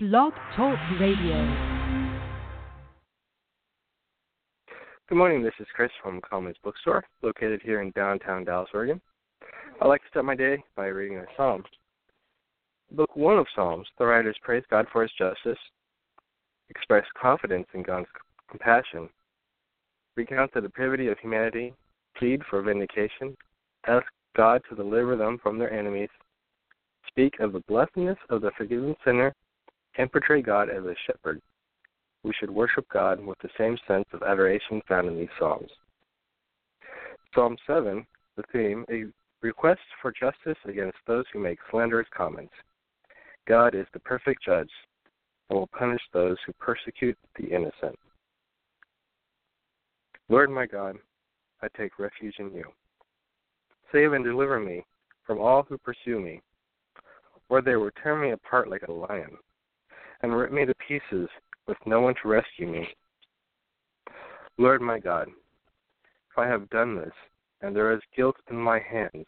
Blog Talk Radio. Good morning. This is Chris from Calmlee's Bookstore, located here in downtown Dallas, Oregon. I'd like to start my day by reading a psalm. Book 1 of Psalms, the writers praise God for his justice, express confidence in God's compassion, recount the depravity of humanity, plead for vindication, ask God to deliver them from their enemies, speak of the blessedness of the forgiven sinner, and portray God as a shepherd. We should worship God with the same sense of adoration found in these Psalms. Psalm 7, the theme, a request for justice against those who make slanderous comments. God is the perfect judge and will punish those who persecute the innocent. Lord my God, I take refuge in you. Save and deliver me from all who pursue me, or they will tear me apart like a lion and rip me to pieces with no one to rescue me. Lord my God, if I have done this, and there is guilt in my hands,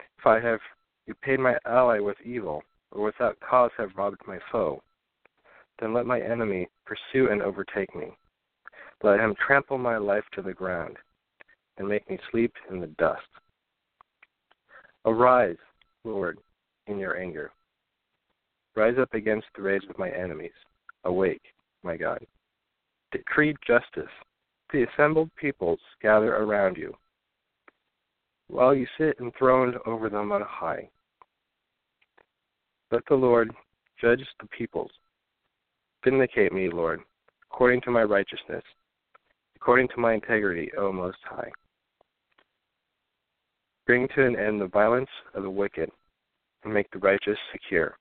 if I have repaid my ally with evil, or without cause have robbed my foe, then let my enemy pursue and overtake me. Let him trample my life to the ground, and make me sleep in the dust. Arise, Lord, in your anger Rise up against the rage of my enemies. Awake, my God. Decree justice. The assembled peoples gather around you, while you sit enthroned over them on high. Let the Lord judge the peoples. Vindicate me, Lord, according to my righteousness, according to my integrity, O Most High. Bring to an end the violence of the wicked, and make the righteous secure.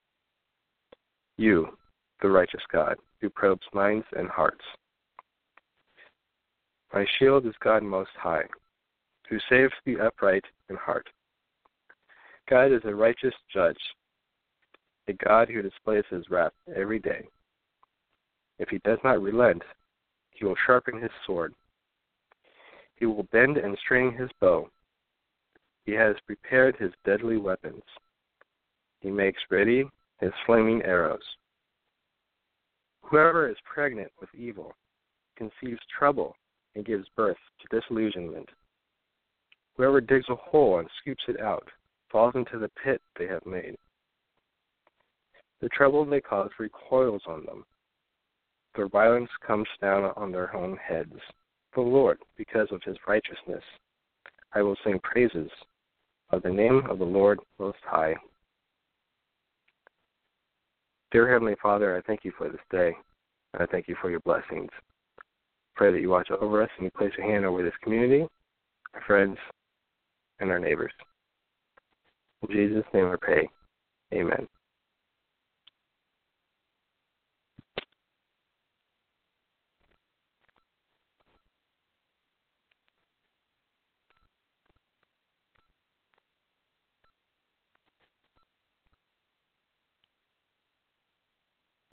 You, the righteous God, who probes minds and hearts. My shield is God Most High, who saves the upright in heart. God is a righteous judge, a God who displays his wrath every day. If he does not relent, he will sharpen his sword. He will bend and string his bow. He has prepared his deadly weapons. He makes ready his flaming arrows. Whoever is pregnant with evil conceives trouble and gives birth to disillusionment. Whoever digs a hole and scoops it out falls into the pit they have made. The trouble they cause recoils on them. Their violence comes down on their own heads. The Lord, because of his righteousness, I will sing praises of the name of the Lord Most High. Dear Heavenly Father, I thank you for this day. And I thank you for your blessings. Pray that you watch over us and you place your hand over this community, our friends, and our neighbors. In Jesus' name I pray. Amen.